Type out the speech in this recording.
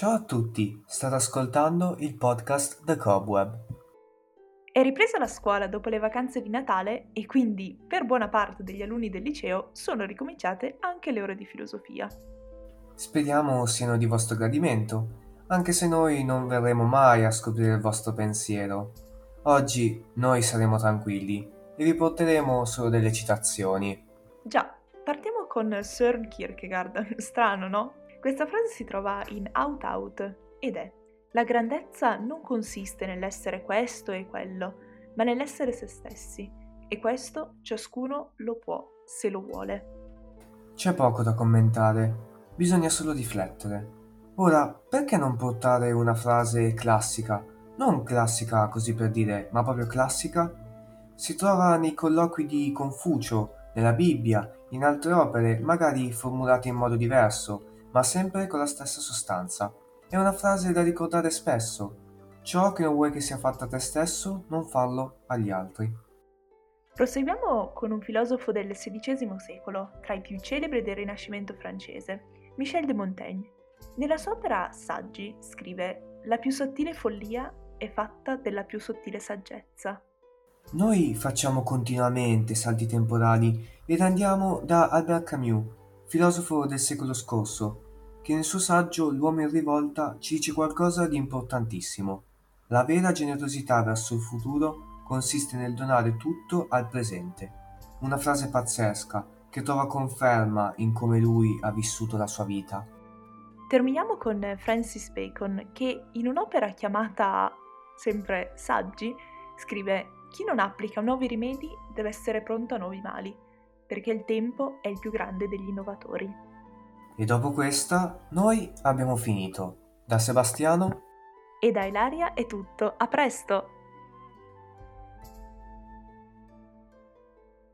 Ciao a tutti, state ascoltando il podcast The Cobweb. È ripresa la scuola dopo le vacanze di Natale e quindi per buona parte degli alunni del liceo sono ricominciate anche le ore di filosofia. Speriamo siano di vostro gradimento, anche se noi non verremo mai a scoprire il vostro pensiero. Oggi noi saremo tranquilli e vi porteremo solo delle citazioni. Già, partiamo con Søren Kierkegaard. Strano, no? Questa frase si trova in Out Out ed è La grandezza non consiste nell'essere questo e quello, ma nell'essere se stessi, e questo ciascuno lo può se lo vuole. C'è poco da commentare, bisogna solo riflettere. Ora, perché non portare una frase classica? Non classica così per dire, ma proprio classica? Si trova nei colloqui di Confucio, nella Bibbia, in altre opere, magari formulate in modo diverso, ma sempre con la stessa sostanza. È una frase da ricordare spesso. Ciò che non vuoi che sia fatto a te stesso, non farlo agli altri. Proseguiamo con un filosofo del XVI secolo, tra i più celebri del Rinascimento francese, Michel de Montaigne. Nella sua opera Saggi scrive La più sottile follia è fatta della più sottile saggezza. Noi facciamo continuamente salti temporali ed andiamo da Albert Camus filosofo del secolo scorso, che nel suo saggio L'uomo in rivolta ci dice qualcosa di importantissimo. La vera generosità verso il futuro consiste nel donare tutto al presente. Una frase pazzesca che trova conferma in come lui ha vissuto la sua vita. Terminiamo con Francis Bacon che in un'opera chiamata sempre Saggi scrive chi non applica nuovi rimedi deve essere pronto a nuovi mali perché il tempo è il più grande degli innovatori. E dopo questa, noi abbiamo finito. Da Sebastiano e da Ilaria è tutto. A presto!